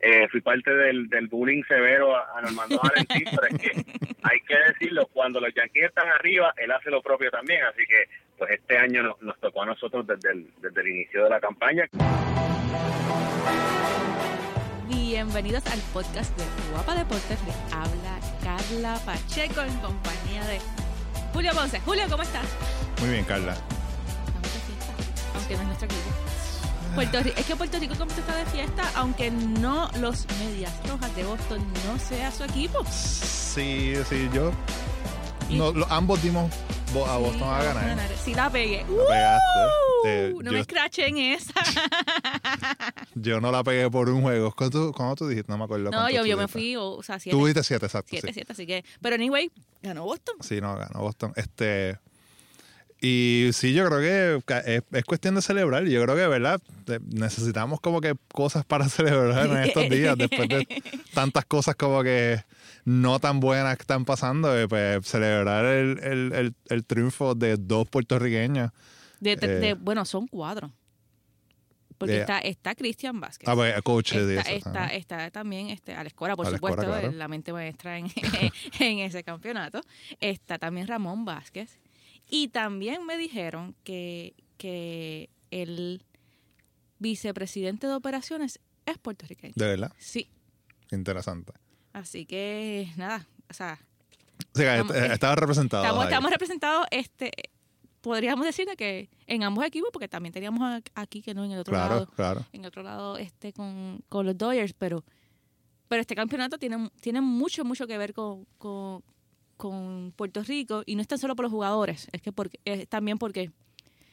eh, fui parte del, del bullying severo a, a Normando Valentín, pero es que hay que decirlo, cuando los Yankees están arriba, él hace lo propio también, así que pues este año nos, nos tocó a nosotros desde el, desde el inicio de la campaña. Bienvenidos al podcast de Guapa Deportes. Les habla Carla Pacheco en compañía de Julio Ponce. Julio, ¿cómo estás? Muy bien, Carla. Estamos de fiesta, aunque no es nuestro equipo. Puerto Rico, es que Puerto Rico como está de fiesta, aunque no los Medias Rojas de Boston no sea su equipo. Sí, sí, yo. No, lo- ambos dimos a Boston a ganar. Sí la pegué. La. ¡Uh! Eh, no yo- me escrachen esa. Yo no la pegué por un juego. ¿Cuándo tú, cuándo tú dijiste? No me acuerdo. no, cuánto yo, yo me fui, o, o sea, siete, siete, exacto. siete, sí. siete, así que... Pero anyway, ganó Boston. Sí, no, ganó Boston. Este. Y sí, yo creo que es, es cuestión de celebrar. Yo creo que, ¿verdad? Necesitamos como que cosas para celebrar en estos días, después de tantas cosas como que no tan buenas que están pasando. eh, Pues celebrar el, el, el, el triunfo de dos puertorriqueños. De, de- Eh, de- bueno, son cuatro. Porque de- está, está Cristian Vázquez. Ah, pues coach de está, eso. está, también este, Alex Cora, por Alex Cora, supuesto, claro. la mente maestra en, en ese campeonato. Está también Ramón Vázquez. Y también me dijeron que, que el vicepresidente de operaciones es puertorriqueño. De verdad, Sí. interesante. Así que, nada, o sea, O sea, Estamos- est- estaba representado. estamos, representados, este, podríamos decir de que en ambos equipos, porque también teníamos aquí que no en el otro Claro, lado. claro. en otro lado este con, con los Dodgers, pero, pero este campeonato tiene, tiene mucho, mucho que ver con, con, con Puerto Rico y no es tan solo por los jugadores, es que porque, es también porque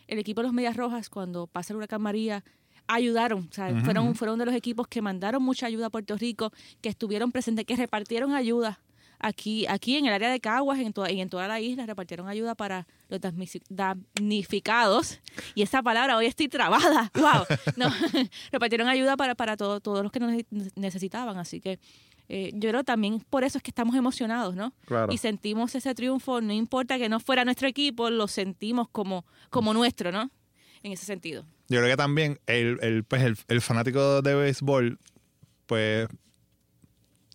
el equipo de los Medias Rojas cuando pasa el huracán María ayudaron, o sea, fueron, fueron de los equipos que mandaron mucha ayuda a Puerto Rico, que estuvieron presentes, que repartieron ayuda aquí, aquí en el área de Caguas en toda, y en toda la isla, repartieron ayuda para los damnificados. Y esa palabra hoy estoy trabada. ¡Wow! No, repartieron ayuda para, para todo- todos los que nos necesitaban. Así que eh, yo creo también por eso es que estamos emocionados, ¿no? Claro. Y sentimos ese triunfo, no importa que no fuera nuestro equipo, lo sentimos como, como nuestro, ¿no? En ese sentido. Yo creo que también el, el, pues el, el fanático de béisbol, pues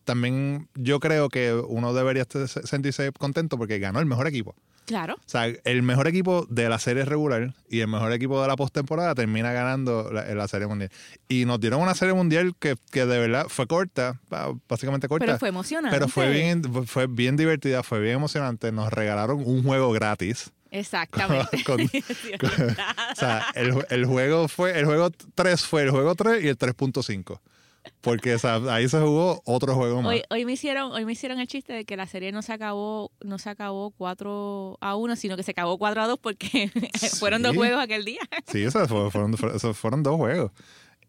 también yo creo que uno debería este- sentirse contento porque ganó el mejor equipo. Claro. O sea, el mejor equipo de la serie regular y el mejor equipo de la postemporada termina ganando la, la serie mundial. Y nos dieron una serie mundial que, que de verdad fue corta, básicamente corta. Pero fue emocionante. pero fue bien, fue bien divertida, fue bien emocionante. Nos regalaron un juego gratis. Exactamente. Con- con-. O sea, el, el juego fue, el juego 3 fue el juego 3 y el 3.5. Porque o sea, ahí se jugó otro juego más. Hoy, hoy me hicieron hoy me hicieron el chiste de que la serie no se acabó no se acabó 4 a 1 sino que se acabó 4 a 2 porque fueron dos juegos aquel día Sí, esos fueron, fueron, esos fueron dos juegos.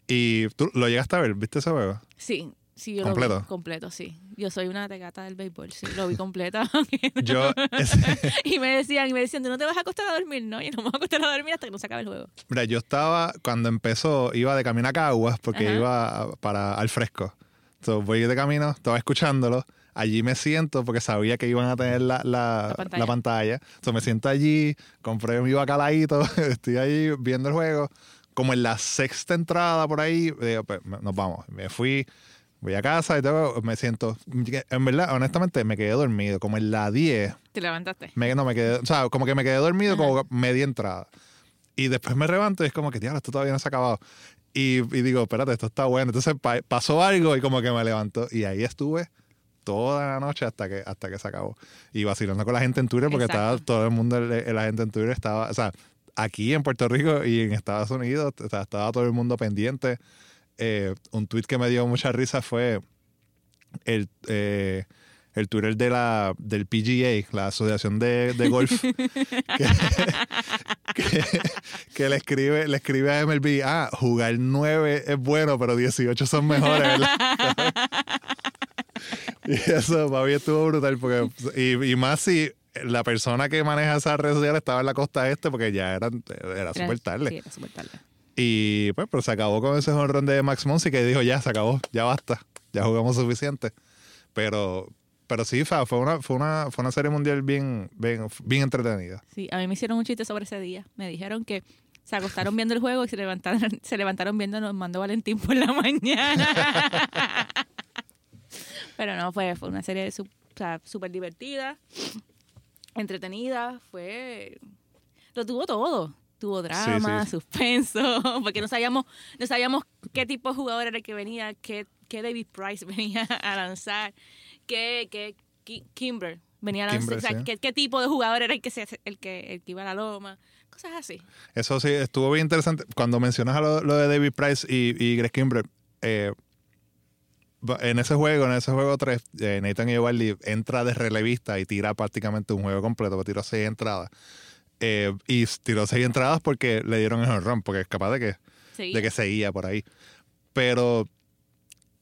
Y tú lo llegaste a ver, ¿viste ese juego? sí sí yo ¿Completo? lo vi completo sí yo soy una tegata del béisbol sí lo vi completo Yo, ese- y me decían y me decían tú no te vas a acostar a dormir no yo no me voy a acostar a dormir hasta que no se acabe el juego mira, yo estaba, cuando empezó, iba de camino a Caguas porque Ajá. iba para al fresco. Entonces voy de camino, estaba escuchándolo. Allí me siento porque sabía que iban a tener la, la, La pantalla. la pantalla. Entonces me siento allí, compré mi bacalaíto, estoy ahí viendo el juego. Como en la sexta entrada por ahí, digo, pues, nos vamos. Me fui, voy a casa y todo, me siento. En verdad, honestamente, me quedé dormido. Como en la 10, te levantaste me, no, me quedé, o sea, como que me quedé dormido Ajá. como media entrada. Y después me levanto y es como que, tío, esto todavía no se ha acabado. Y, y digo, espérate, esto está bueno. Entonces pa- pasó algo y como que me levantó. Y ahí estuve toda la noche hasta que, hasta que se acabó. Y vacilando con la gente en Twitter porque Exacto. estaba todo el mundo, la gente en Twitter estaba, o sea, aquí en Puerto Rico y en Estados Unidos, o sea, estaba todo el mundo pendiente. Eh, un tweet que me dio mucha risa fue el, eh, el Twitter de la, del PGA, la Asociación de, de Golf, que, que- que le escribe le escribe a MLB, ah, jugar 9 es bueno, pero 18 son mejores, ¿verdad? y eso para mí estuvo brutal, porque, y, y más si la persona que maneja esas redes sociales estaba en la costa este, porque ya era, era súper tarde. sí era súper tarde Y pues, pero se acabó con ese honrón de Max Monsi que dijo, ya, se acabó, ya basta, ya jugamos suficiente. Pero, pero sí, fue una, fue una, fue una serie mundial bien, bien, bien entretenida. Sí, a mí me hicieron un chiste sobre ese día. Me dijeron que se acostaron viendo el juego y se levantaron, se levantaron viendo Nos mandó Valentín por la mañana. Pero no, fue, fue una serie súper divertida, entretenida, fue... Lo tuvo todo. Tuvo drama, sí. suspenso, porque no sabíamos, no sabíamos qué tipo de jugador era el que venía, qué, qué David Price venía a lanzar, qué, qué Ki- Kimber venía a lanzar, Kimber, o sea, sí. qué, qué tipo de jugador era el que, se, el que, el que iba a la loma, cosas así. Eso sí, estuvo bien interesante. Cuando mencionas a lo, lo de David Price y, y Greg Kimbrell, eh, en ese juego, en ese juego 3, eh, Nathan Eovaldi entra de relevista y tira prácticamente un juego completo, tiró seis entradas. Eh, y tiró seis entradas porque le dieron el honrón, porque es capaz de que, Seguía. de que seguía por ahí. Pero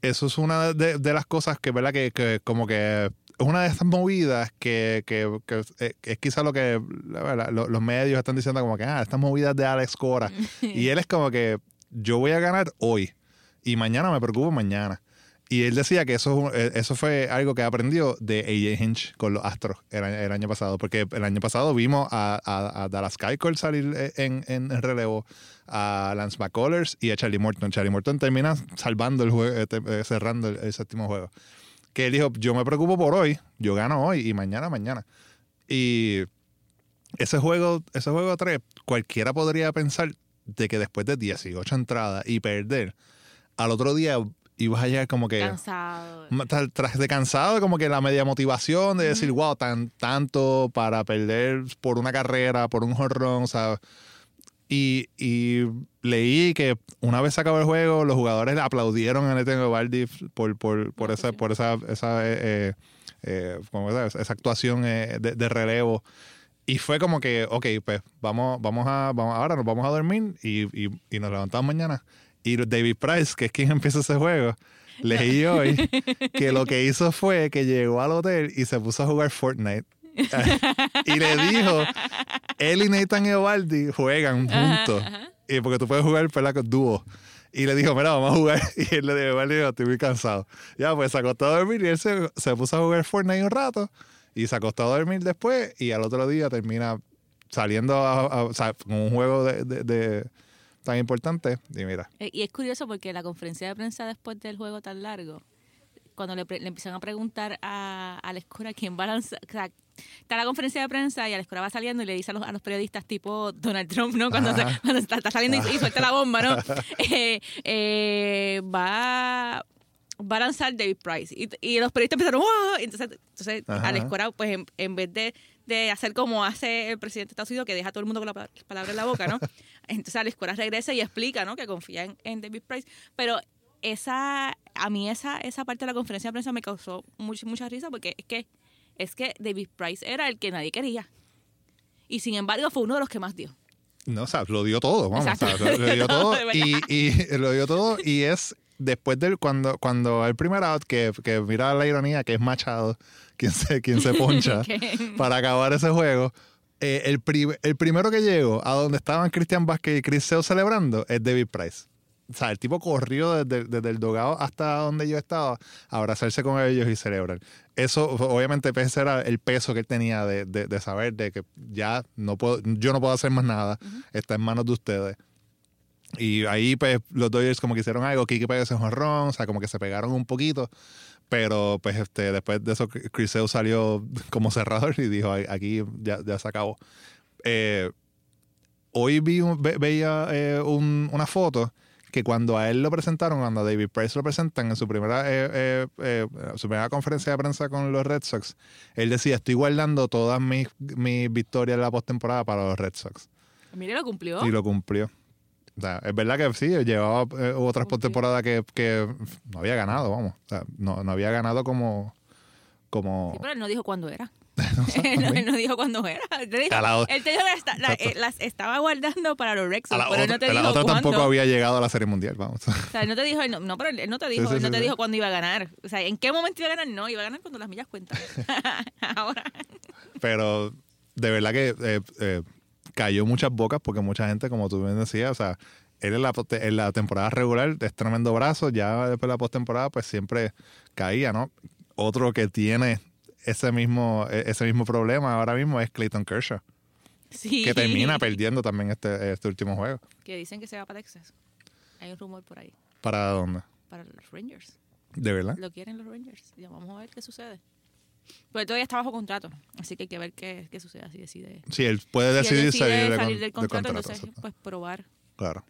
eso es una de, de las cosas que, ¿verdad? Que, que como que es una de esas movidas que, que, que es, es quizá lo que verdad, los medios están diciendo como que, ah, estas movidas de Alex Cora. y él es como que, yo voy a ganar hoy y mañana me preocupo mañana. Y él decía que eso, eh, eso fue algo que aprendió de AJ Hinch con los Astros el, el año pasado. Porque el año pasado vimos a, a, Dallas Keuchel salir eh, en, en, relevo, a Lance McCullers y a Charlie Morton. Charlie Morton termina salvando el juego, eh, cerrando el, el séptimo juego. Que él dijo, yo me preocupo por hoy, yo gano hoy y mañana, mañana. Y ese juego, ese juego 3, cualquiera podría pensar de que después de 18 entradas y perder, al otro día ibas a llegar como que Cansado. tras de cansado, como que la media motivación de decir, wow, tan, tanto para perder por una carrera, por un jorrón, o sea. Y, y leí que una vez se acabó el juego, los jugadores aplaudieron a Nathan Eovaldi por, por, por, esa, por esa, esa, eh, eh, eh, ¿cómo es? esa actuación eh, de, de relevo. Y fue como que, ok, pues vamos, vamos a, vamos, ahora nos vamos a dormir y, y, y nos levantamos mañana. Y David Price, que es quien empieza ese juego, leí hoy que lo que hizo fue que llegó al hotel y se puso a jugar Fortnite. y le dijo, él y Nathan Eovaldi juegan juntos. Y porque tú puedes jugar con dúo. Y le dijo, mira, vamos a jugar. Y él le dijo, dijo, estoy muy cansado. Ya, pues se acostó a dormir y él se, se puso a jugar Fortnite un rato. Y se acostó a dormir después. Y al otro día termina saliendo a, a- sea, con un juego de, de- de- tan importante. Y mira, Eh, Y es curioso porque la conferencia de prensa después del juego tan largo, cuando le, le empiezan a preguntar a, a la escuela quién va a lanzar, o sea, está la conferencia de prensa y a la escuela va saliendo y le dice a los, a los periodistas tipo Donald Trump, ¿no? Cuando, se- cuando está, está saliendo y, y suelta la bomba, ¿no? Eh, eh, va va a lanzar David Price. Y, y los periodistas empezaron, ¡wow! Entonces, entonces Ajá. a la escuela, pues en, en vez de, de hacer como hace el presidente de Estados Unidos, que deja a todo el mundo con la pa- palabra en la boca, ¿no? Entonces a la escuela regresa y explica, ¿no? Que confía en, en David Price. Pero esa, a mí esa, esa parte de la conferencia de prensa me causó mucha, mucha risa porque es que, es que David Price era el que nadie quería. Y sin embargo fue uno de los que más dio. No, o sea, lo dio todo, vamos, o sea, lo, dio todo y, y lo dio todo y es después del cuando cuando el primer out que, que mira la ironía que es Machado quien se quien se poncha para acabar ese juego eh, el, pri- el primero que llegó a donde estaban Cristian Vázquez y Chris Sale celebrando es David Price. O sea, el tipo corrió desde, desde el dogado hasta donde yo estaba a abrazarse con ellos y celebrar. Eso, obviamente, ese era el peso que él tenía de, de- de saber de que ya no puedo, yo no puedo hacer más nada, está en manos de ustedes. Y ahí, pues, los Dodgers como que hicieron algo, Kiki pegó ese jonrón, o sea, como que se pegaron un poquito. Pero, pues, este, después de eso, Chris Sale salió como cerrador y dijo, "Ay, aquí ya, ya se acabó. Eh, hoy vi un- ve- veía eh, un- una foto que cuando a él lo presentaron, cuando a David Price lo presentan en su primera, eh, eh, eh, su primera conferencia de prensa con los Red Sox, él decía, estoy guardando todas mis, mis victorias de la postemporada para los Red Sox. Mire, lo cumplió. Y lo cumplió. O sea, es verdad que sí, llevaba eh, otras postemporadas que, que no había ganado, vamos. O sea, no, no había ganado como... como Sí, pero él no dijo cuándo era. él, no, él no dijo cuándo era. Él te dijo, la o- él te dijo que esta- la- Exacto. eh, las estaba guardando para los Rex, a la pero otra, no te a la dijo otra cuándo. tampoco había llegado a la Serie Mundial, vamos. O sea, él no te dijo, no, no, pero él, no te dijo, sí, él no te dijo cuándo iba a ganar. O sea, ¿en qué momento iba a ganar? No, iba a ganar cuando las millas cuentan. Ahora. Pero de verdad que eh, eh, cayó muchas bocas porque mucha gente, como tú bien decías, o sea, él en la, poste- en la temporada regular es tremendo brazo, ya después de la postemporada pues siempre caía, ¿no? Otro que tiene ese mismo, e- ese mismo problema ahora mismo es Clayton Kershaw, Sí. que termina perdiendo también este, este último juego. Que dicen que se va para Texas. Hay un rumor por ahí, ¿Para dónde? para los Rangers. ¿De verdad? Lo quieren los Rangers. Ya vamos a ver qué sucede. Pero todavía está bajo contrato, así que hay que ver qué, qué sucede si decide. Sí, él puede si él decidir decide salir, salir con- del de contrato, contrato. entonces pues probar Claro.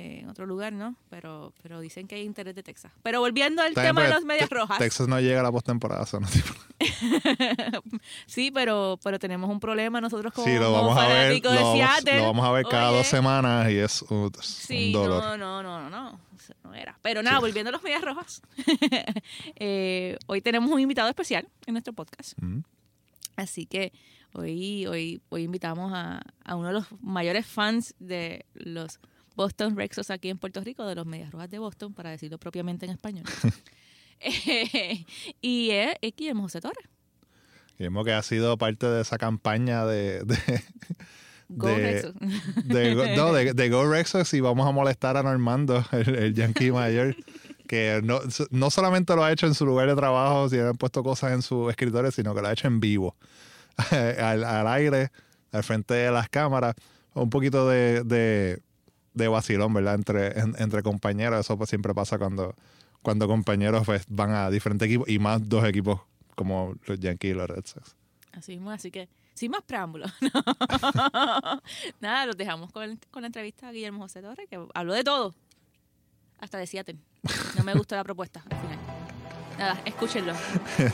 Eh, en otro lugar, ¿no? Pero pero dicen que hay interés de Texas. Pero volviendo al También tema de los medias Te- rojas. Texas no llega a la postemporada. no sí, pero pero tenemos un problema nosotros como, Sí, lo como vamos a ver. Lo de vamos, Seattle. lo vamos a ver cada Oye, dos semanas y es un, Sí, un dolor. no, no, no, no, no. No era. Pero nada, Sí. volviendo a los medias rojas. eh, hoy tenemos un invitado especial en nuestro podcast. Mm. Así que hoy, hoy, hoy invitamos a, a uno de los mayores fans de los Boston Red Sox aquí en Puerto Rico, de los Medias Rojas de Boston, para decirlo propiamente en español. Eh, y es, es Guillermo José Torres. Guillermo que ha sido parte de esa campaña de, de, Go De- no, de, de Go Red Sox y vamos a molestar a Normando, el, el yankee mayor, que no, no solamente lo ha hecho en su lugar de trabajo, si han puesto cosas en su escritorio, sino que lo ha hecho en vivo, al, al aire, al frente de las cámaras, un poquito de, de, vacilón, ¿verdad? Entre, en- entre compañeros, eso pues siempre pasa cuando, cuando compañeros pues, van a diferentes equipos y más dos equipos como los Yankees y los Red Sox. Así mismo, así que sin más preámbulos. Nada, los dejamos con, con la entrevista a Guillermo José Torres, que habló de todo. Hasta de Seattle. No me gustó la propuesta al final. Nada, escúchenlo.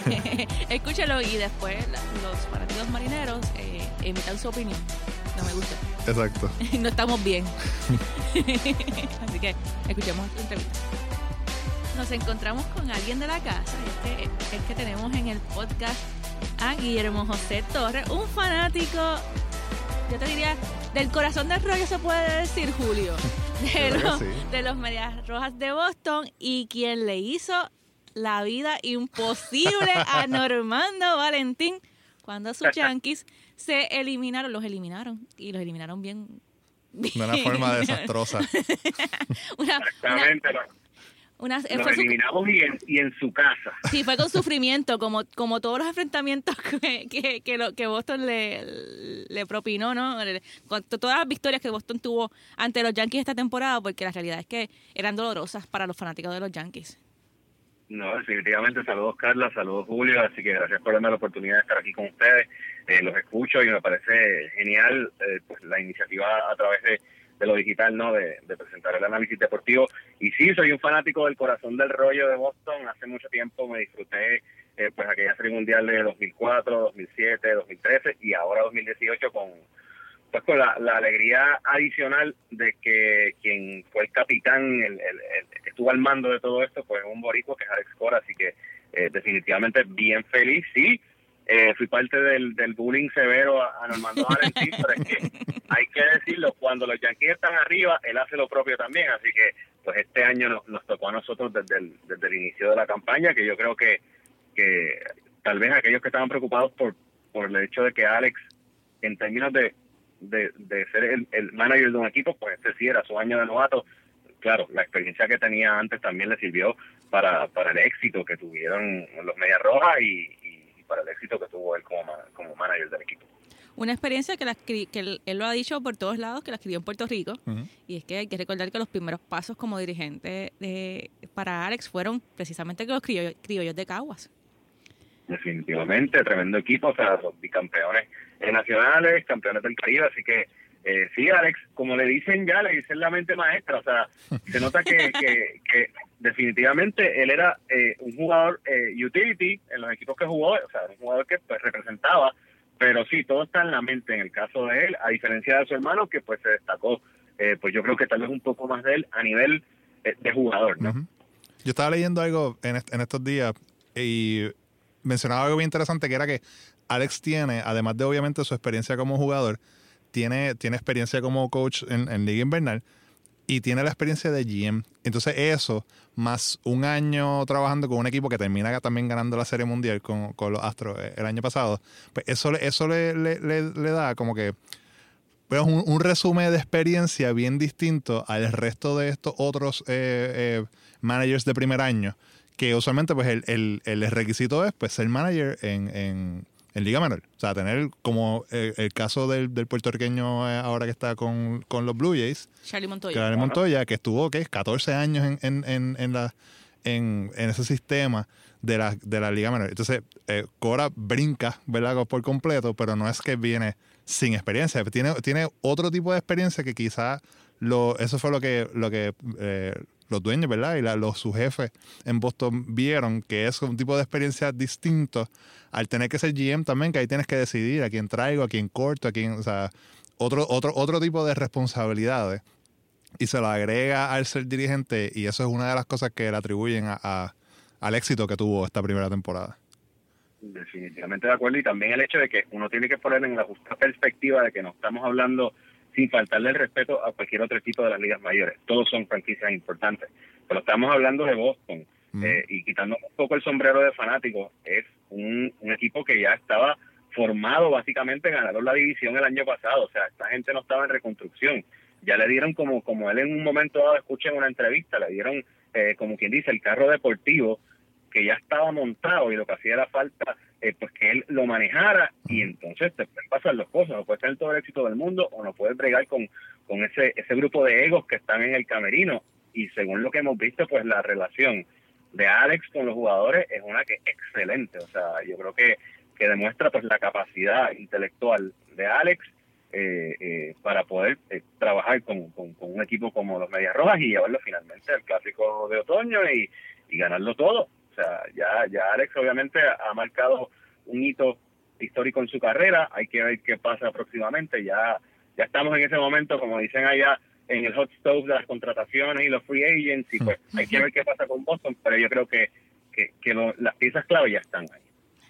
escúchenlo y después los fanáticos marineros eh, emitan su opinión. No me gusta. Exacto. no estamos bien. Así que escuchemos la entrevista. Nos encontramos con alguien de la casa. Este es que tenemos en el podcast a Guillermo José Torres, un fanático, yo te diría, del corazón del rollo se puede decir, Julio, de los, sí. de los Medias Rojas de Boston y quien le hizo la vida imposible a Normando Valentín cuando sus Yankees se eliminaron, los eliminaron y los eliminaron bien. De una forma desastrosa. Una, Exactamente, una- nos fue su- eliminamos y en, y en su casa. Sí, fue con sufrimiento, como, como todos los enfrentamientos que, que, que, lo- que Boston le, le propinó, ¿no? Con to- todas las victorias que Boston tuvo ante los Yankees esta temporada, porque la realidad es que eran dolorosas para los fanáticos de los Yankees. No, definitivamente. Saludos, Carla. Saludos, Julio. Así que gracias por darme la oportunidad de estar aquí con ustedes. Eh, los escucho y me parece genial eh, pues, la iniciativa a través de, lo digital, ¿no? De, presentar el análisis deportivo. Y sí, soy un fanático del corazón del rollo de Boston. Hace mucho tiempo me disfruté eh, pues aquella serie mundial de 2004, 2007, 2013 y ahora 2018 con pues con la, alegría adicional de que quien fue el capitán, el, el- el que estuvo al mando de todo esto, fue un boricua que es Alex Cora, así que eh, definitivamente bien feliz. Sí, eh, fui parte del, del bullying severo a, a Normando Valentín, pero es que hay que decirlo, cuando los Yankees están arriba, él hace lo propio también, así que pues este año nos, nos tocó a nosotros desde el, desde el inicio de la campaña, que yo creo que, que tal vez aquellos que estaban preocupados por, por el hecho de que Alex, en términos de, de, de ser el, el manager de un equipo, pues este sí era su año de novato. Claro, la experiencia que tenía antes también le sirvió para, para el éxito que tuvieron los Medias Rojas y, y para el éxito que tuvo él como, como manager del equipo. Una experiencia que, la, que él, él lo ha dicho por todos lados, que la escribió en Puerto Rico. Y es que hay que recordar que los primeros pasos como dirigente de, para Alex fueron precisamente con los criollos, criollos de Caguas. definitivamente, tremendo equipo, o sea, los bicampeones eh, nacionales, campeones del Caribe, así que eh, sí, Alex, como le dicen ya, le dicen la mente maestra, o sea, se nota que, que, que definitivamente él era eh, un jugador eh, utility en los equipos que jugó, o sea, un jugador que pues representaba, pero sí, todo está en la mente en el caso de él, a diferencia de su hermano que pues se destacó, eh, pues yo creo que tal vez un poco más de él a nivel de jugador, ¿no? Yo estaba leyendo algo en estos días y mencionaba algo bien interesante que era que Alex tiene, además de obviamente su experiencia como jugador, tiene, tiene experiencia como coach en, en Liga Invernal y tiene la experiencia de GM. Entonces eso, más un año trabajando con un equipo que termina también ganando la Serie Mundial con, con los Astros eh, el año pasado, pues eso, eso le, le- le- da como que pues un, un resumen de experiencia bien distinto al resto de estos otros eh, eh, managers de primer año, que usualmente pues el, el- el requisito es pues ser manager en- en Liga Menor. O sea, tener como el, el caso del, del puertorriqueño eh, ahora que está con, con los Blue Jays, Charlie Montoya. Claro, Montoya, que estuvo, ¿qué? 14 años en, en, en, en la, en, en ese sistema de la, de la liga menor. Entonces, eh, Cora brinca, ¿verdad? Por completo, pero no es que viene sin experiencia. Tiene, tiene otro tipo de experiencia que quizás lo, eso fue lo que, lo que eh, los dueños, ¿verdad? Y la, los, sus jefes en Boston vieron que es un tipo de experiencia distinto al tener que ser GM también, que ahí tienes que decidir a quién traigo, a quién corto, a quién, o sea, otro, otro, otro tipo de responsabilidades. Y se lo agrega al ser dirigente y eso es una de las cosas que le atribuyen a, al éxito que tuvo esta primera temporada. Definitivamente de acuerdo y también el hecho de que uno tiene que poner en la justa perspectiva de que no estamos hablando sin faltarle el respeto a cualquier otro equipo de las ligas mayores. Todos son franquicias importantes. Pero estamos hablando de Boston eh, y quitando un poco el sombrero de fanático, es un, equipo que ya estaba formado básicamente, ganaron la división el año pasado. O sea, esta gente no estaba en reconstrucción. Ya le dieron como, como él en un momento dado escuché en una entrevista, le dieron, eh, como quien dice, el carro deportivo que ya estaba montado y lo que hacía era falta eh, pues que él lo manejara y entonces te pueden pasar dos cosas, no puedes tener todo el éxito del mundo o no puedes bregar con, con ese, ese grupo de egos que están en el camerino. Y según lo que hemos visto pues la relación de Alex con los jugadores es una que es excelente, o sea yo creo que, que demuestra pues la capacidad intelectual de Alex eh, eh, para poder trabajar con, con, un equipo como los Medias Rojas y llevarlo finalmente al clásico de otoño y, y ganarlo todo. o sea, ya, ya Alex obviamente ha marcado un hito histórico en su carrera, hay que ver qué pasa próximamente, ya, ya estamos en ese momento, como dicen allá, en el hot stove de las contrataciones y los free agents, y pues hay que ver qué pasa con Boston, pero yo creo que, que, las piezas clave ya están ahí.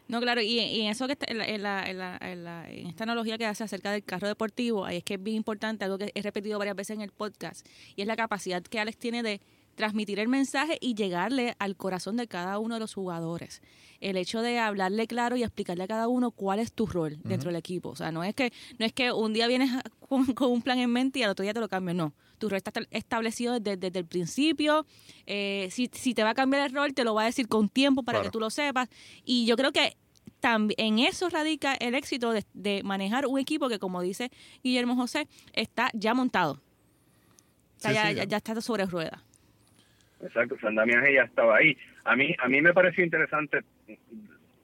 No, claro, y, en eso que está, en, la, en, la, en, esta analogía que hace acerca del carro deportivo, ahí es que es bien importante, algo que he repetido varias veces en el podcast, y es la capacidad que Alex tiene de transmitir el mensaje y llegarle al corazón de cada uno de los jugadores. El hecho de hablarle claro y explicarle a cada uno cuál es tu rol dentro del equipo. O sea, no es que no es que un día vienes con, un plan en mente y al otro día te lo cambias, no. Tu rol está establecido desde, el principio. Eh, si, si te va a cambiar el rol, te lo va a decir con tiempo para que tú lo sepas. Y yo creo que en eso radica el éxito de, manejar un equipo que, como dice Guillermo José, está ya montado. ya, ya, está sobre ruedas. Exacto, San Damián ya estaba ahí. A mí, a mí me pareció interesante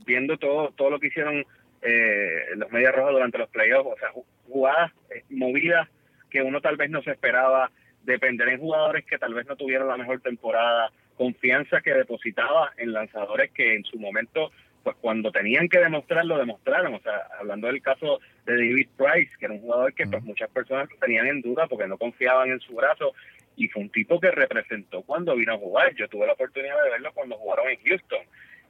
viendo todo, todo lo que hicieron eh, los Medias Rojas durante los playoffs, o sea, jugadas eh, movidas que uno tal vez no se esperaba, depender en jugadores que tal vez no tuvieron la mejor temporada, confianza que depositaba en lanzadores que en su momento, pues cuando tenían que demostrarlo, demostraron. O sea, hablando del caso de David Price, que era un jugador que pues, muchas personas tenían en duda porque no confiaban en su brazo y fue un tipo que representó cuando vino a jugar. Yo tuve la oportunidad de verlo cuando jugaron en Houston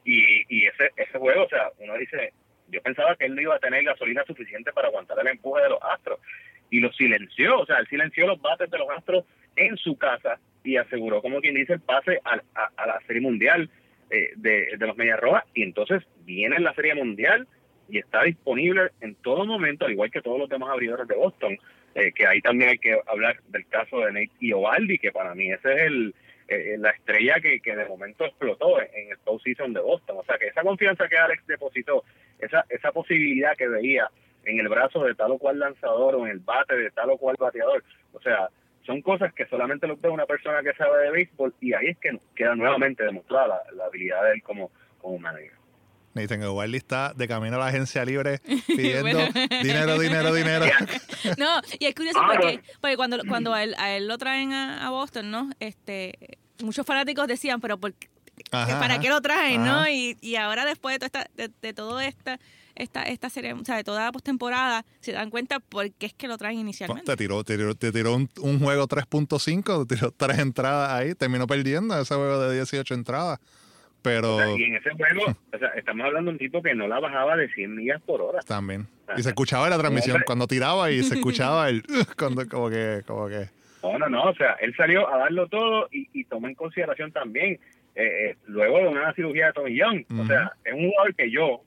y, y ese, ese juego, o sea, uno dice, yo pensaba que él no iba a tener gasolina suficiente para aguantar el empuje de los Astros y lo silenció, o sea, él silenció los bates de los Astros en su casa y aseguró, como quien dice, el pase a, a, la Serie Mundial eh, de, de los Medias Rojas y entonces viene en la Serie Mundial y está disponible en todo momento, al igual que todos los demás abridores de Boston. Eh, que ahí también hay que hablar del caso de Nate Iovaldi, que para mí ese es el eh, la estrella que, que de momento explotó en, el postseason de Boston. O sea, que esa confianza que Alex depositó, esa, esa posibilidad que veía en el brazo de tal o cual lanzador o en el bate de tal o cual bateador, o sea, son cosas que solamente lo ve una persona que sabe de béisbol y ahí es que queda nuevamente demostrada la, habilidad de él como, como manager. Nathan Wiley está de camino a la agencia libre pidiendo dinero, dinero, dinero. no, y es curioso porque, porque cuando, cuando a, él, a él lo traen a, Boston, ¿no? Este, muchos fanáticos decían, pero ¿por ¿para qué lo traen, no? Y, y ahora después de, toda esta, de, todo esta esta, esta serie, o sea, de toda la postemporada, se dan cuenta por qué es que lo traen inicialmente. Te tiró, te tiró, te tiró un, un, juego 3.5, te tiró tres entradas ahí, terminó perdiendo ese juego de 18 entradas. Pero... y en ese juego, o sea, estamos hablando de un tipo que no la bajaba de 100 millas por hora. También. Y se escuchaba la transmisión cuando tiraba y se escuchaba el... cuando, como que... Como que... No, no, no. O sea, él salió a darlo todo y, y tomó en consideración también, eh, eh, luego de una cirugía de tomillón. O sea, es un jugador que yo,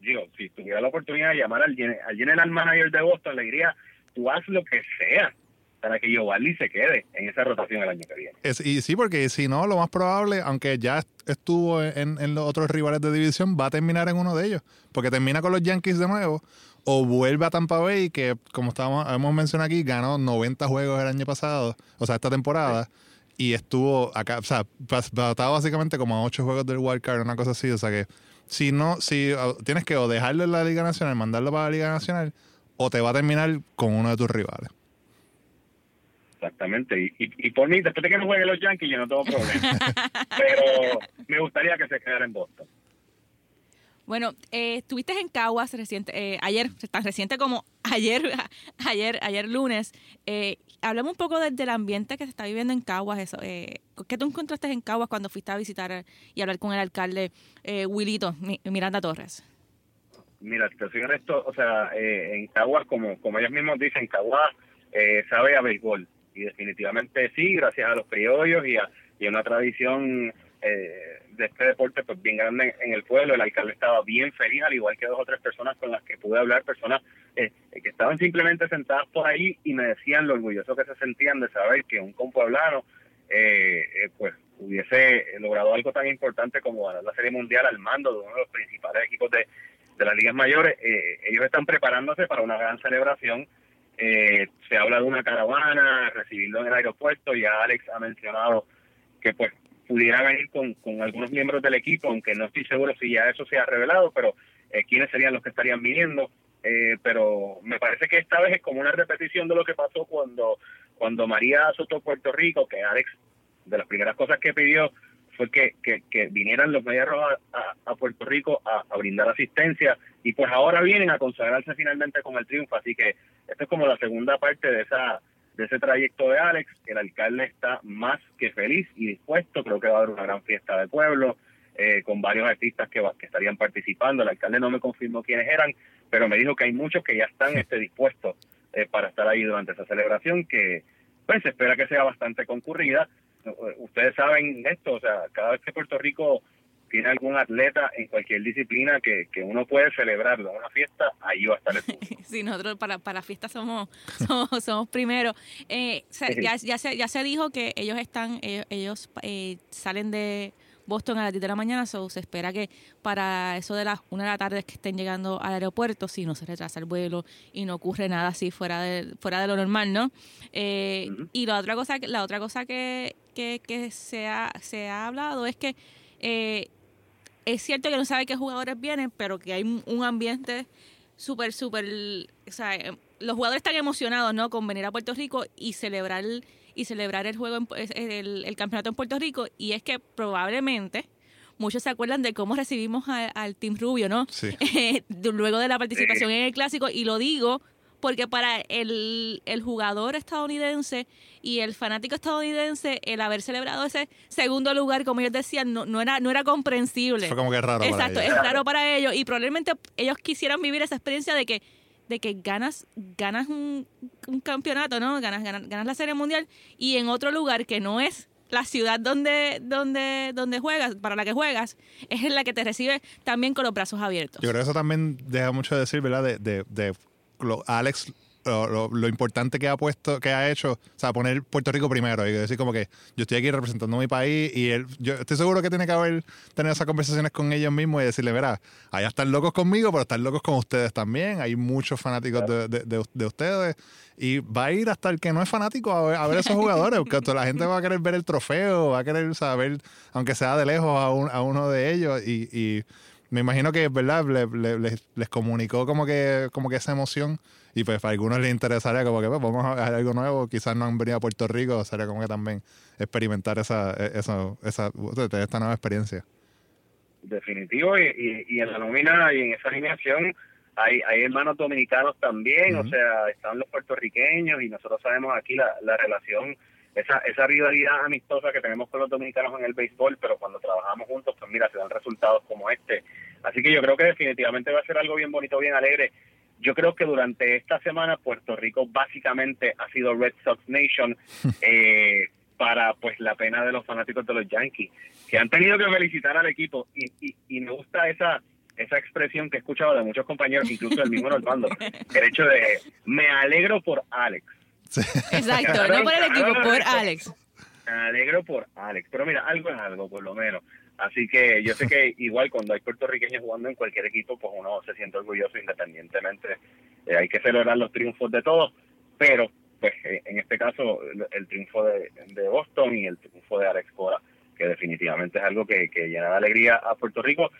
digo, si tuviera la oportunidad de llamar al, al general manager de Boston, le diría, tú haz lo que sea para que Giovanni se quede en esa rotación el año que viene. y sí, porque si no, lo más probable, aunque ya estuvo en, los otros rivales de división, va a terminar en uno de ellos. Porque termina con los Yankees de nuevo, o vuelve a Tampa Bay, que como estábamos, hemos mencionado aquí, ganó 90 juegos el año pasado, o sea, esta temporada. y estuvo acá, o sea, estaba básicamente como a ocho juegos del wildcard, una cosa así, o sea que si no, si tienes que o dejarlo en la Liga Nacional, mandarlo para la Liga Nacional, o te va a terminar con uno de tus rivales. Exactamente. Y, y, por mí, después de que no jueguen los Yankees, yo no tengo problema. Pero me gustaría que se quedara en Boston. Bueno, eh, estuviste en Caguas reciente, eh, ayer, tan reciente como ayer, ayer, ayer lunes. Eh, hablamos un poco del ambiente que se está viviendo en Caguas. Eso, eh, ¿Qué tú encontraste en Caguas cuando fuiste a visitar y hablar con el alcalde eh, Wilito Miranda Torres? Mira, te soy honesto, o sea, eh, en Caguas, como, como ellos mismos dicen, Caguas eh, sabe a béisbol. Y definitivamente sí, gracias a los criollos y a, y una tradición eh, de este deporte pues bien grande en, el pueblo. El alcalde estaba bien feliz, al igual que dos o tres personas con las que pude hablar, personas eh, que estaban simplemente sentadas por ahí y me decían lo orgulloso que se sentían de saber que un compueblano eh, eh, pues hubiese logrado algo tan importante como ganar la Serie Mundial al mando de uno de los principales equipos de, de las ligas mayores. ellos están preparándose para una gran celebración. Se habla de una caravana, recibirlo en el aeropuerto. Ya Alex ha mencionado que pues pudiera venir con, con algunos miembros del equipo, aunque no estoy seguro si ya eso se ha revelado, pero eh, quiénes serían los que estarían viniendo. Eh, pero me parece que esta vez es como una repetición de lo que pasó cuando, cuando María azotó Puerto Rico, que Alex, de las primeras cosas que pidió fue que, que, vinieran los Medias a, Puerto Rico a, a, brindar asistencia y pues ahora vienen a consagrarse finalmente con el triunfo. Así que esto es como la segunda parte de esa de ese trayecto de Alex. El alcalde está más que feliz y dispuesto. Creo que va a haber una gran fiesta de pueblo eh, con varios artistas que, que estarían participando. El alcalde no me confirmó quiénes eran, pero me dijo que hay muchos que ya están este, dispuestos eh, para estar ahí durante esa celebración que pues se espera que sea bastante concurrida. Ustedes saben esto, o sea, cada vez que Puerto Rico tiene algún atleta en cualquier disciplina que, que uno puede celebrarlo en una fiesta, ahí va a estar el Sí, nosotros para, para fiestas somos, somos, somos primero. Eh, ya, ya, se, ya se dijo que ellos están, ellos, eh, salen de Boston a las 10 de la mañana, so se espera que para eso de las 1 de la tarde que estén llegando al aeropuerto, si no se retrasa el vuelo y no ocurre nada así fuera de, fuera de lo normal, ¿no? Eh, y la otra cosa, la otra cosa que, que, que se, ha, se ha hablado es que eh, es cierto que no sabe qué jugadores vienen, pero que hay un ambiente súper, súper, o sea, eh, los jugadores están emocionados, ¿no? Con venir a Puerto Rico y celebrar y celebrar el juego, el, el, campeonato en Puerto Rico. Y es que probablemente muchos se acuerdan de cómo recibimos al Team Rubio, ¿no? Sí. luego de la participación en el clásico. Y lo digo porque para el, el, jugador estadounidense y el fanático estadounidense, el haber celebrado ese segundo lugar, como ellos decían, no, no, era, no era comprensible. Fue como que raro Exacto, para ellos. es raro para ellos y probablemente ellos quisieran vivir esa experiencia de que de que ganas ganas un, campeonato, ¿no? Ganas, ganas, ganas la Serie Mundial y en otro lugar que no es la ciudad donde, donde, donde juegas, para la que juegas, es en la que te recibe también con los brazos abiertos. Yo creo que eso también deja mucho de decir, ¿verdad? De, de, de Alex lo, importante que ha puesto, que ha hecho, o sea, poner Puerto Rico primero y decir como que yo estoy aquí representando mi país y él, yo estoy seguro que tiene que haber tener esas conversaciones con ellos mismos y decirle, verá, allá están locos conmigo, pero están locos con ustedes también, hay muchos fanáticos de, de, ustedes y va a ir hasta el que no es fanático a ver, a ver esos jugadores, porque la gente va a querer ver el trofeo, va a querer saber, aunque sea de lejos, a, a uno de ellos y, y me imagino que, ¿verdad? les, comunicó como que, como que esa emoción. Y pues para algunos les interesaría como que pues, vamos a hacer algo nuevo, quizás no han venido a Puerto Rico, sería como que también experimentar esa, e, esa, esa, esta nueva experiencia. Definitivo, y, y, en la nómina y en esa alineación hay, hay hermanos dominicanos también, o sea, están los puertorriqueños y nosotros sabemos aquí la, la relación esa, esa rivalidad amistosa que tenemos con los dominicanos en el béisbol, pero cuando trabajamos juntos, pues mira, se dan resultados como este. Así que yo creo que definitivamente va a ser algo bien bonito, bien alegre. Yo creo que durante esta semana Puerto Rico básicamente ha sido Red Sox Nation eh, para pues la pena de los fanáticos de los Yankees, que han tenido que felicitar al equipo y, y, y me gusta esa esa expresión que he escuchado de muchos compañeros, incluso del mismo Normando, el hecho de me alegro por Alex. Exacto, no por el equipo, por Alex. Me alegro por Alex, pero mira, algo es algo, por lo menos. Así que yo sé que igual cuando hay puertorriqueños jugando en cualquier equipo, pues uno se siente orgulloso independientemente. Eh, hay que celebrar los triunfos de todos, pero pues eh, en este caso el, el triunfo de, de Boston y el triunfo de Alex Cora, que definitivamente es algo que, que llena de alegría a Puerto Rico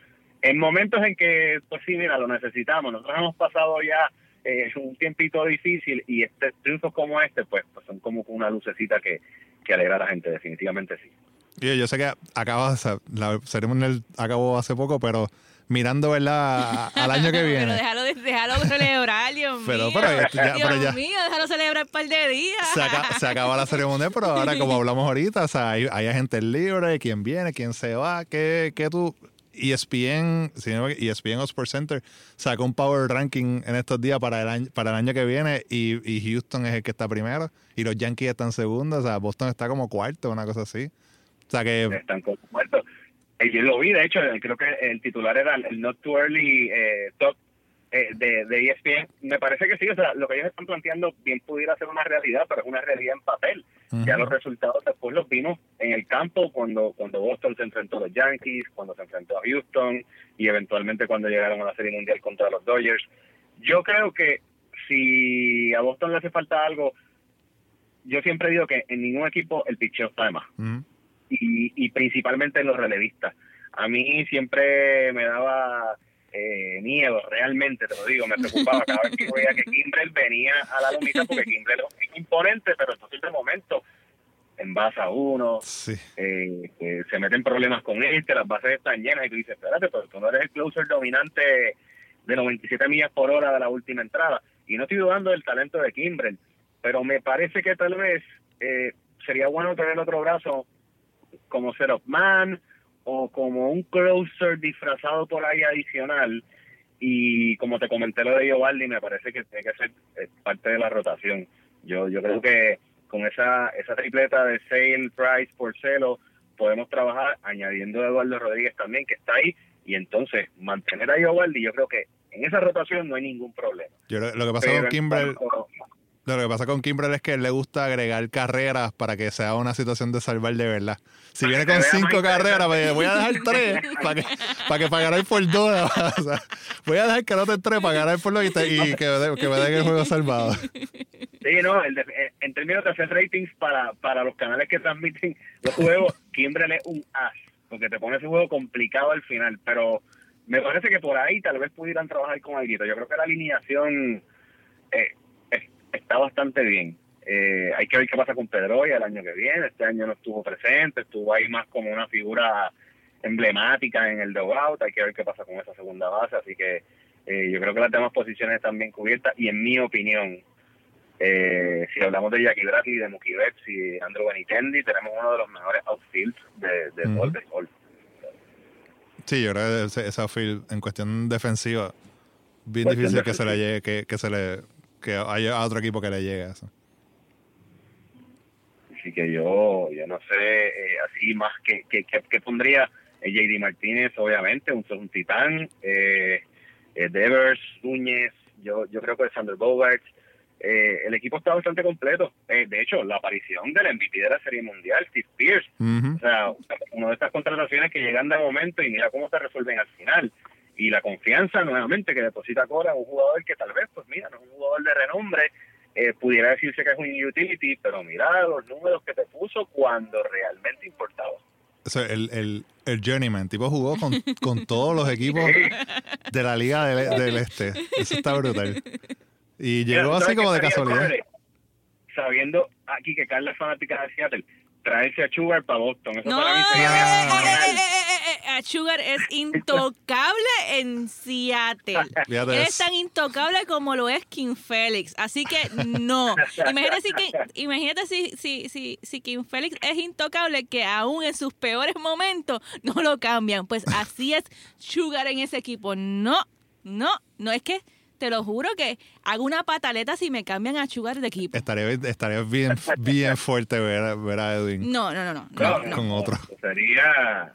en momentos en que, pues sí, mira, lo necesitamos. Nosotros hemos pasado ya eh, un tiempito difícil y este triunfos como este, pues, pues son como una lucecita que, que alegra a la gente, definitivamente sí. Y yo sé que acaba, o sea, la Serie Mundial acabó hace poco, pero mirando, ¿verdad? Al año que viene. pero déjalo, déjalo celebrar, Dios Pero- mío. pero ya- Dios pero ya- mío, déjalo celebrar un par de días. se, aca- se acaba la Serie Mundial, pero ahora, como hablamos ahorita, o sea, hay, hay agentes libres, quién viene, quién se va, qué, qué tú... E ESPN, ESPN o Sports Center sacó un power ranking en estos días para el año, para el año que viene y, y Houston es el que está primero y los Yankees están segundos, o sea, Boston está como cuarto, una cosa así. O sea que Están como muertos. Eh, Yo lo vi, de hecho, creo que el titular era el Not Too Early eh, Top eh, de, de ESPN. Me parece que sí, o sea, lo que ellos están planteando bien pudiera ser una realidad, pero es una realidad en papel. Ya los resultados después los vimos en el campo cuando cuando Boston se enfrentó a los Yankees, cuando se enfrentó a Houston y eventualmente cuando llegaron a la Serie Mundial contra los Dodgers. Yo creo que si a Boston le hace falta algo, yo siempre digo que en ningún equipo el pitcheo está de más y, y principalmente en los relevistas. A mí siempre me daba eh, miedo, realmente te lo digo, me preocupaba cada vez que veía que Kimbrel venía a la lomita porque Kimbrel es imponente, pero entonces de momento envasa uno, sí. eh, eh, se meten problemas con este, las bases están llenas y tú dices, espérate, pero tú no eres el closer dominante de 97 millas por hora de la última entrada. Y no estoy dudando del talento de Kimbrel, pero me parece que tal vez eh, sería bueno tener otro brazo como setup man o como un closer disfrazado por ahí adicional. Y como te comenté lo de Giovaldi, me parece que tiene que ser eh, parte de la rotación. Yo, yo creo que con esa, esa tripleta de Sale, Price, Porcelo, podemos trabajar añadiendo a Eduardo Rodríguez también, que está ahí, y entonces mantener a Giovaldi, yo creo que en esa rotación no hay ningún problema. Yo lo, lo que pasa Pero con Kimbrel, lo que pasa con Kimbrel es que le gusta agregar carreras para que sea una situación de salvar de verdad. Si viene con cinco carreras, pues voy a dejar tres para que, para que por dos. O sea, voy a dejar que no te tres para ganar por dos y, te- y que, me den- que me den el juego salvado. Sí, no, el de- eh, en términos de hacer ratings para, para los canales que transmiten los juegos, Kimbrel es un as, porque te pone ese juego complicado al final, pero me parece que por ahí tal vez pudieran trabajar con algo. Yo creo que la alineación eh, está bastante bien. Eh, hay que ver qué pasa con Pedroya el año que viene. Este año no estuvo presente, estuvo ahí más como una figura emblemática en el dugout. Hay que ver qué pasa con esa segunda base. Así que eh, yo creo que las demás posiciones están bien cubiertas y en mi opinión, eh, si hablamos de Jackie Bradley, de Mookie Betts y de Andrew Benitendi, tenemos uno de los mejores outfields de, de béisbol. Sí, yo creo que ese, ese outfield, en cuestión defensiva, bien Cuestión difícil que se le llegue, que, que se le que haya otro equipo que le llegue a eso. Así que yo, yo no sé, eh, así más que, que, que, que pondría eh, JD Martínez, obviamente, un, un titán, eh, eh, Devers, Núñez, yo, yo creo que Sander Bogart. Eh, el equipo está bastante completo. Eh, de hecho, la aparición del MVP de la Serie Mundial, Steve Pierce, o sea, una de estas contrataciones que llegan de momento y mira cómo se resuelven al final. Y la confianza nuevamente que deposita Cora, un jugador que tal vez, pues mira, no es un jugador de renombre, eh, pudiera decirse que es un utility, pero mira los números que te puso cuando realmente importaba. O sea, el, el, el Journeyman, tipo jugó con, con todos los equipos de la Liga del, del Este. Eso está brutal. Y llegó así ¿sabes como de casualidad. Sabiendo aquí que Carla es fanática de Seattle, traerse a Sugar para Boston. Eso No, para mí eh, sería eh, eh, eh, Sugar es intocable en Seattle. Él es tan intocable como lo es King Félix. Así que no. Imagínate si, que- imagínate si, si, si, si King Félix es intocable que aún en sus peores momentos no lo cambian. Pues así es Sugar en ese equipo. No, no, no es que te lo juro que hago una pataleta si me cambian a Sugar de equipo. Estaría, estaría bien, bien fuerte ver, a- ver a Edwin No, no, no, no. No, no, no. con otro. Sería,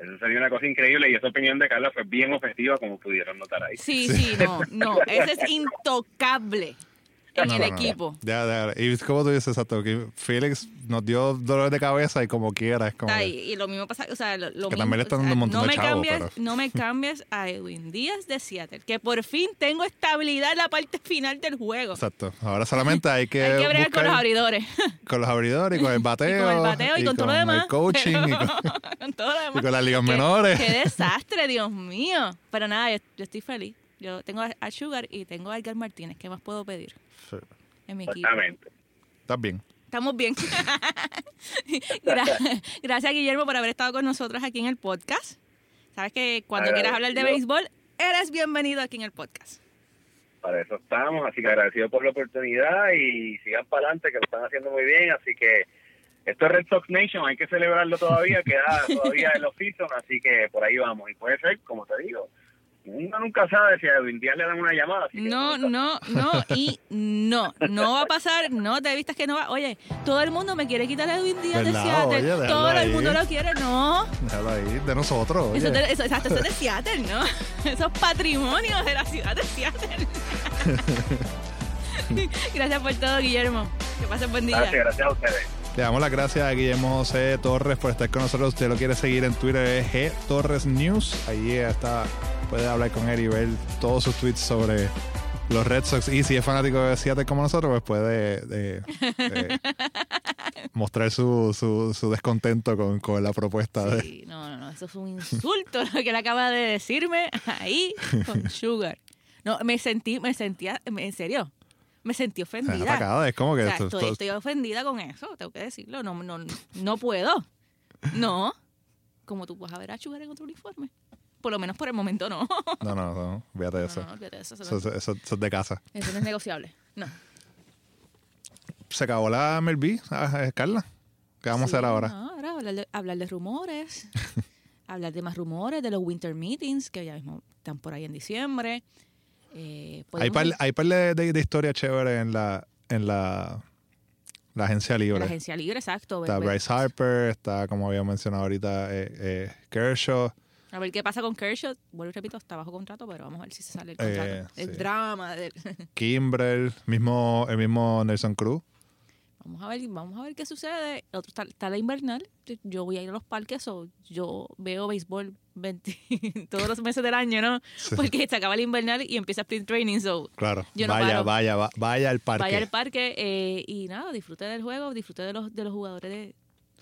eso sería una cosa increíble y esa opinión de Carla fue bien ofensiva como pudieron notar ahí. Sí, sí, no, no. Ese es intocable. En No, el equipo. Ya, ya. Y como tú dices, exacto, que Felix nos dio dolor de cabeza y como quiera, es como. Está que-. Y lo mismo pasa, o sea, lo, lo Que mismo, también le están o sea, dando un montón no de me chavos, cambies, pero- No me cambies a Edwin Díaz de Seattle, que por fin tengo estabilidad en la parte final del juego. Exacto. Ahora solamente hay que. Hay que bregar con los abridores. con los abridores y con el bateo. y con el bateo y, con, todo lo demás. el coaching y con, con todo lo demás. y con las ligas menores. Qué desastre, Dios mío. Pero nada, yo, yo estoy feliz. Yo tengo a, Sugar y tengo a Edgar Martínez. ¿Qué más puedo pedir Sí. en mi equipo? Exactamente. Estás bien. Estamos bien. Gra- Gracias, Guillermo, por haber estado con nosotros aquí en el podcast. Sabes que cuando quieras hablar de béisbol, eres bienvenido aquí en el podcast. Para eso estamos, así que agradecido por la oportunidad y sigan para adelante, que lo están haciendo muy bien. Así que esto es Red Sox Nation, hay que celebrarlo todavía, queda todavía en los season, así que por ahí vamos. Y puede ser, como te digo, uno nunca sabe si a Edwin Díaz le dan una llamada. No, no, no y no. No va a pasar. No te vistas que no va. Oye, todo el mundo me quiere quitar a Edwin Díaz de ¿Verdad? Seattle. Oye, todo el mundo lo quiere. No. Déjalo ahí, de nosotros. oye. Eso, es de- eso- exacto, eso es de Seattle, ¿no? Eso es patrimonio de la ciudad de Seattle. Gracias por todo, Guillermo. Que pasen buen día. Gracias, gracias a ustedes. Le damos las gracias a Guillermo José Torres por estar con nosotros. Usted lo quiere seguir en Twitter, es G Torres News. Ahí está, puede hablar con él y ver todos sus tweets sobre los Red Sox. Y si es fanático de Seattle como nosotros, pues puede eh, eh, mostrar su, su, su descontento con, con la propuesta de. Sí, no, no, no, eso es un insulto lo que él acaba de decirme ahí con Sugar. No, me sentí, me sentía, en serio, me sentí ofendida. atacada. Es como que O sea, esto- estoy, esto- estoy ofendida con eso, tengo que decirlo. No, no, no puedo. No. Como tú vas a ver a Sugar en otro uniforme. Por lo menos por el momento no. No, no, no, fíjate de No, eso. no, olvídate de eso. Eso, Eso, no- eso- eso- eso es de casa. eso no es negociable. No. Se acabó la MLB, ah, Carla. ¿Qué vamos a hacer ahora? no, ahora hablar de, hablar de rumores, hablar de más rumores, de los winter meetings que ya mismo están por ahí en diciembre. Eh, Hay par, hay par de, de, de historias chéveres en la, en la, la agencia libre. la agencia libre, exacto. Está Bryce Harper, está, como había mencionado ahorita, eh, eh, Kershaw. A ver qué pasa con Kershaw. Vuelvo y repito, está bajo contrato, pero vamos a ver si se sale el Eh, contrato. el sí. drama. del- Kimbrel, mismo, el mismo Nelson Cruz. vamos a ver vamos a ver qué sucede. El otro está, está la invernal. Yo voy a ir a los parques o yo veo béisbol 20 todos los meses del año, ¿no? Sí. Porque se acaba el invernal y empieza sprint training. So, Claro, Yo no vaya, paro. vaya, va- vaya al parque. vaya al parque eh, y nada, disfrute del juego, disfrute de los, de los jugadores de-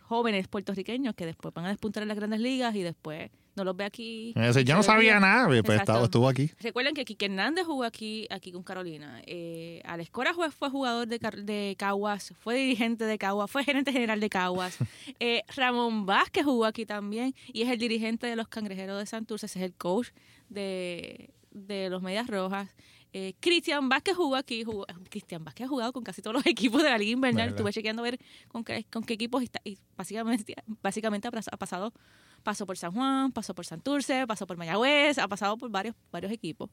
jóvenes puertorriqueños que después van a despuntar en las grandes ligas y después no los ve aquí. Dice, yo no sabía nada, pues estaba, estuvo aquí. Recuerden que Kike Hernández jugó aquí, aquí con Carolina. Eh, Alex Cora fue, fue jugador de, de Caguas, fue dirigente de Caguas, fue gerente general de Caguas. Eh, Ramón Vázquez jugó aquí también y es el dirigente de los Cangrejeros de Santurce, ese es el coach de, de los Medias Rojas. Eh, Cristian Vázquez jugó aquí. Jugó, Cristian Vázquez ha jugado con casi todos los equipos de la Liga Invernal. Estuve chequeando a ver con qué, con qué equipos está. Y básicamente, básicamente ha pasado pasó por San Juan, pasó por Santurce, pasó por Mayagüez, ha pasado por varios, varios equipos.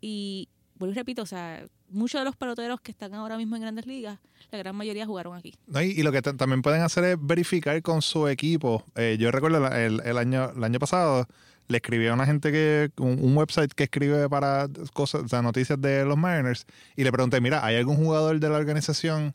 Y vuelvo y repito, o sea, muchos de los peloteros que están ahora mismo en grandes ligas, la gran mayoría jugaron aquí. No, Y, lo que también pueden hacer es verificar con su equipo. Eh, yo recuerdo el, el año, el año pasado, le escribí a una gente que, un, website que escribe para cosas, o noticias de los Mariners, y le pregunté, mira, ¿hay algún jugador de la organización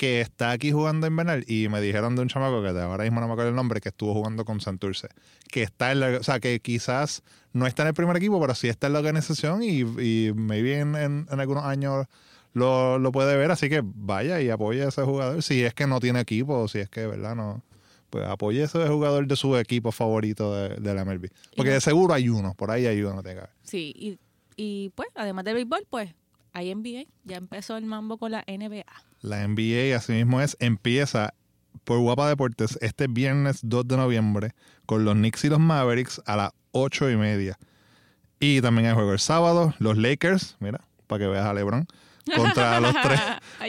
que está aquí jugando en Bernal? Y me dijeron de un chamaco que ahora mismo no me acuerdo el nombre, que estuvo jugando con Santurce, que está en la, o sea, que quizás no está en el primer equipo, pero sí está en la organización y, y maybe en, en, en algunos años lo, lo puede ver, así que vaya y apoye a ese jugador. Si es que no tiene equipo, si es que, ¿verdad? No, pues apoye a ese jugador de su equipo favorito de, de la MLB. Porque de seguro hay uno, por ahí hay uno. Tenga. Sí, y, y pues, además del béisbol, pues, hay NBA. Ya empezó el mambo con la NBA. La NBA, así mismo es, empieza por Guapa Deportes este viernes 2 de noviembre con los Knicks y los Mavericks a las 8 y media. Y también hay juego el sábado, los Lakers, mira, para que veas a LeBron, contra los tres.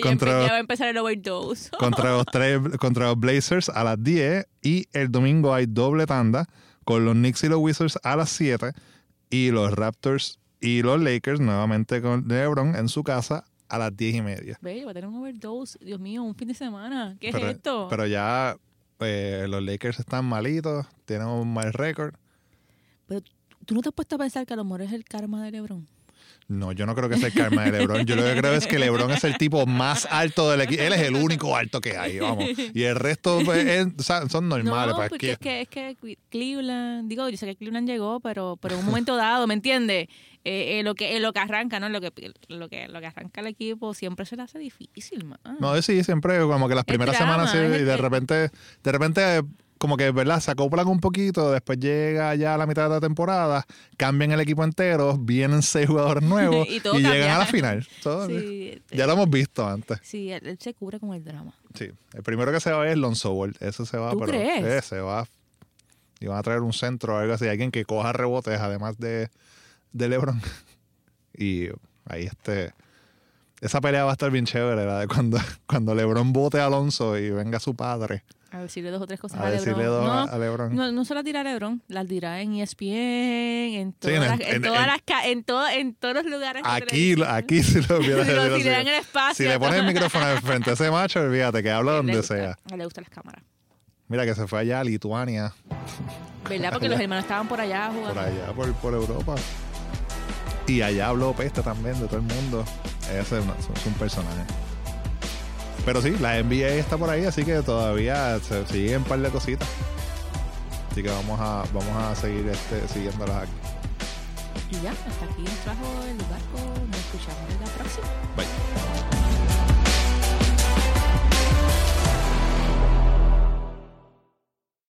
Contra- ya va a empezar el overdose. contra los tres contra los Blazers a las 10 y el domingo hay doble tanda con los Knicks y los Wizards a las 7 y los Raptors y los Lakers nuevamente con LeBron en su casa a las 10 y media. Ve, va a tener un overdose. Dios mío, un fin de semana. ¿Qué pero, es esto? Pero ya eh, los Lakers están malitos, tienen un mal récord. Pero tú no te has puesto a pensar que a lo mejor es el karma de LeBron. No, yo no creo que sea el karma de LeBron. Yo lo que creo es que LeBron es el tipo más alto del equipo. Él es el único alto que hay, vamos. Y el resto pues, es- son normales. No, pues, porque que- es que, es que Cleveland, digo, yo sé que Cleveland llegó, pero, pero en un momento dado, ¿me entiendes? Eh, eh, lo que eh, lo que arranca, ¿no? Lo que, lo que lo que arranca el equipo siempre se le hace difícil, man. No, sí, siempre como que las primeras drama, semanas sí, y de repente, de repente como que, ¿verdad? Se acoplan un poquito, después llega ya a la mitad de la temporada, cambian el equipo entero, vienen seis jugadores nuevos Y llegan a la final. Todo- Sí, Ya lo hemos visto antes. sí, él, él se cubre con el drama. Sí. El primero que se va es Lonzo Ball. Eso se va, ¿Tú pero crees? se va. Y van a traer un centro o algo así, alguien que coja rebotes además de, de LeBron. Y ahí este esa pelea va a estar bien chévere, la de cuando, cuando LeBron bote a Alonso y venga su padre. A decirle dos o tres cosas A a, decirle LeBron. dos no, a- LeBron. No, no se las dirá a LeBron, las dirá en ESPN, en todas, en- las, en, en- todas las en, todo- en todos los lugares. Aquí, aquí si lo hubiera Si lo- si le dan el espacio. Si le pones el micrófono de frente a ese macho, olvídate que habla donde gusta- sea. a él le gustan las cámaras. Mira que se fue allá a Lituania, ¿Verdad? Porque los hermanos estaban por allá jugando. por allá, por, por Europa. Y allá habló peste también de todo el mundo. Ese es, un personaje. Pero sí, la NBA está por ahí, así que todavía se siguen un par de cositas. Así que vamos a, vamos a seguir este, siguiéndolas aquí. Y ya, hasta aquí nos trajo el barco. Nos escuchamos en la próxima. Bye.